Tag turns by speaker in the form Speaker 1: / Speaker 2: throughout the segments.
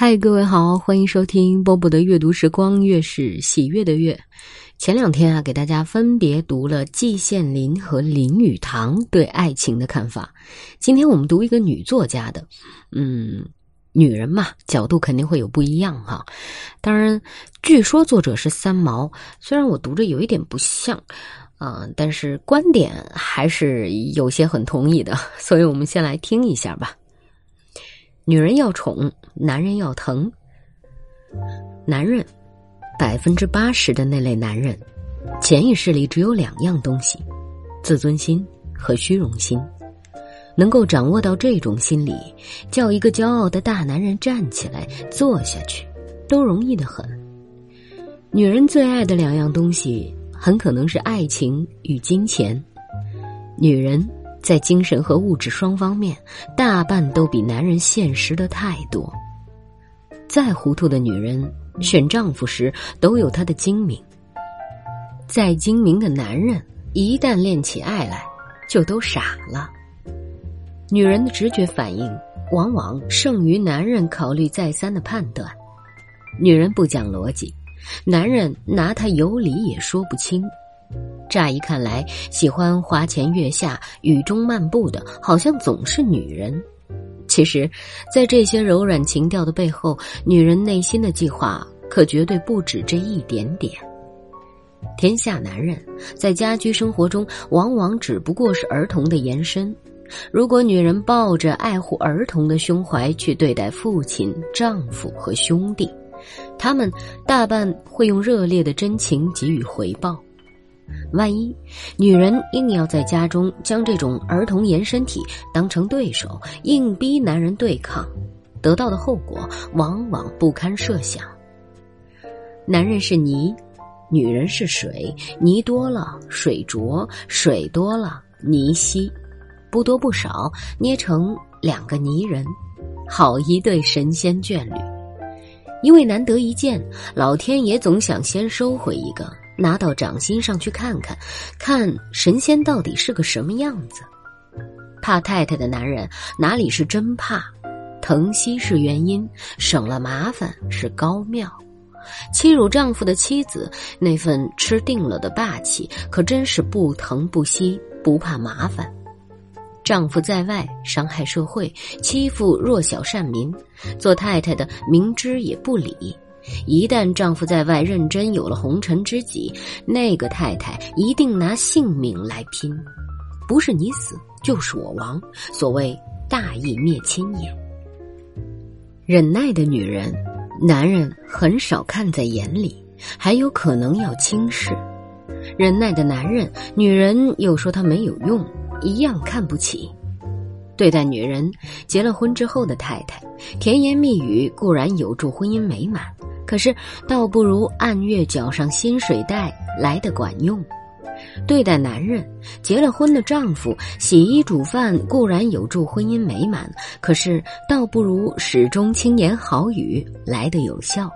Speaker 1: 嗨，各位好，欢迎收听波波的阅读时光，月是喜悦的月。前两天啊，给大家分别读了季羡林和林语堂对爱情的看法。今天我们读一个女作家的，嗯，女人嘛，角度肯定会有不一样哈。当然，据说作者是三毛，虽然我读着有一点不像，嗯，但是观点还是有些很同意的。所以我们先来听一下吧。女人要宠，男人要疼。男人，百分之八十的那类男人，潜意识里只有两样东西：自尊心和虚荣心。能够掌握到这种心理，叫一个骄傲的大男人站起来、坐下去，都容易的很。女人最爱的两样东西，很可能是爱情与金钱。女人。在精神和物质双方面，大半都比男人现实的太多。再糊涂的女人选丈夫时都有她的精明。再精明的男人一旦恋起爱来，就都傻了。女人的直觉反应往往胜于男人考虑再三的判断。女人不讲逻辑，男人拿她有理也说不清。乍一看来，喜欢花前月下、雨中漫步的，好像总是女人。其实，在这些柔软情调的背后，女人内心的计划可绝对不止这一点点。天下男人在家居生活中，往往只不过是儿童的延伸。如果女人抱着爱护儿童的胸怀去对待父亲、丈夫和兄弟，他们大半会用热烈的真情给予回报。万一女人硬要在家中将这种儿童延伸体当成对手，硬逼男人对抗，得到的后果往往不堪设想。男人是泥，女人是水，泥多了水浊，水多了泥稀，不多不少捏成两个泥人，好一对神仙眷侣。因为难得一见，老天爷总想先收回一个。拿到掌心上去看看，看神仙到底是个什么样子。怕太太的男人哪里是真怕，疼惜是原因，省了麻烦是高妙。欺辱丈夫的妻子那份吃定了的霸气，可真是不疼不惜，不怕麻烦。丈夫在外伤害社会，欺负弱小善民，做太太的明知也不理。一旦丈夫在外认真有了红尘知己，那个太太一定拿性命来拼，不是你死就是我亡。所谓大义灭亲也。忍耐的女人，男人很少看在眼里，还有可能要轻视；忍耐的男人，女人又说他没有用，一样看不起。对待女人，结了婚之后的太太，甜言蜜语固然有助婚姻美满。可是，倒不如按月缴上薪水袋来的管用。对待男人，结了婚的丈夫洗衣煮饭固然有助婚姻美满，可是倒不如始终轻言好语来的有效。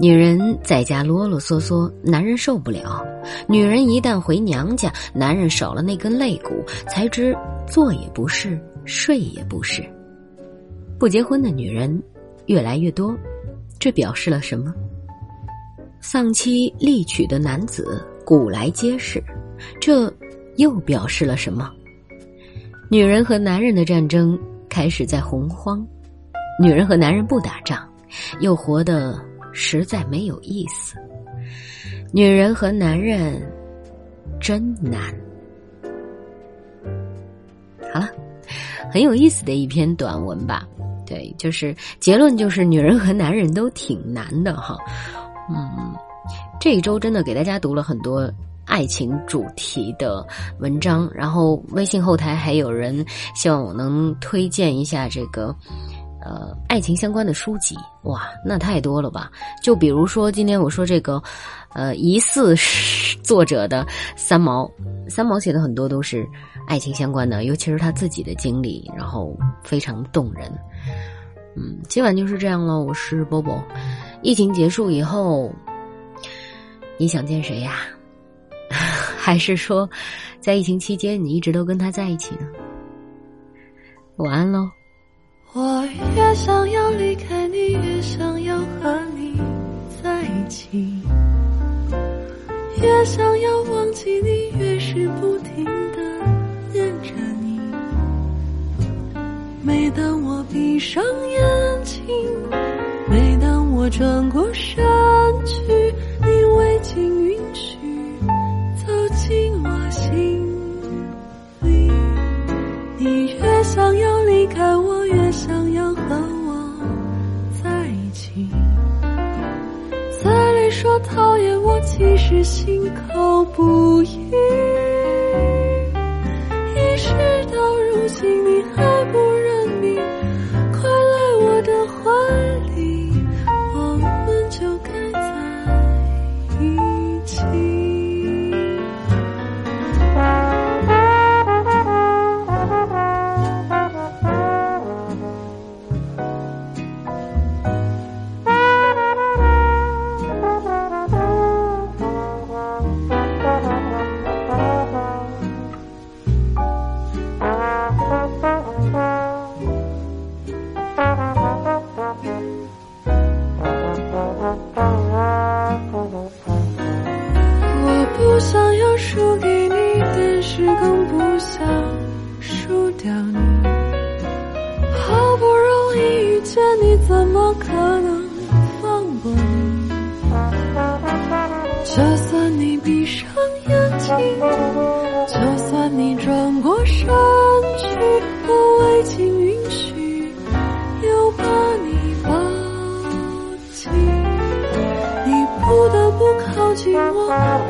Speaker 1: 女人在家啰啰嗦嗦，男人受不了；女人一旦回娘家，男人少了那根肋骨，才知坐也不是，睡也不是。不结婚的女人越来越多。这表示了什么？丧妻立娶的男子古来皆是，这又表示了什么？女人和男人的战争开始在洪荒，女人和男人不打仗，又活得实在没有意思。女人和男人真难。好了，很有意思的一篇短文吧。对，就是结论就是女人和男人都挺难的哈，嗯，这一周真的给大家读了很多爱情主题的文章，然后微信后台还有人希望我能推荐一下这个呃爱情相关的书籍，哇，那太多了吧？就比如说今天我说这个呃疑似作者的三毛，三毛写的很多都是爱情相关的，尤其是他自己的经历，然后非常动人。嗯，今晚就是这样了。我是波波。疫情结束以后，你想见谁呀？还是说，在疫情期间你一直都跟他在一起呢？晚安喽。
Speaker 2: 我越想要离开你，越想要和你在一起，越想要忘记你，越是不停的念着你。每当我闭上眼睛，每当我转过身说讨厌我，其实心口不一。一事到如今，你还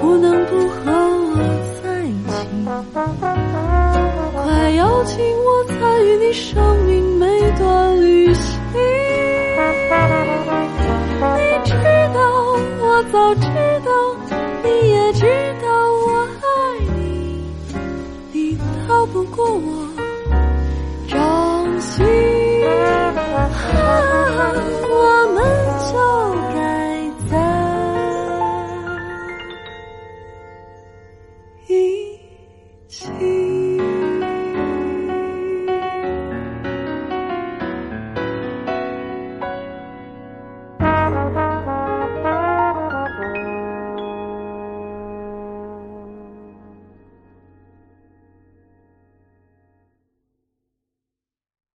Speaker 2: 不能不和我在一起。快邀请我参与你生命每段旅行。你知道，我早知道，你也知道我爱你，你逃不过我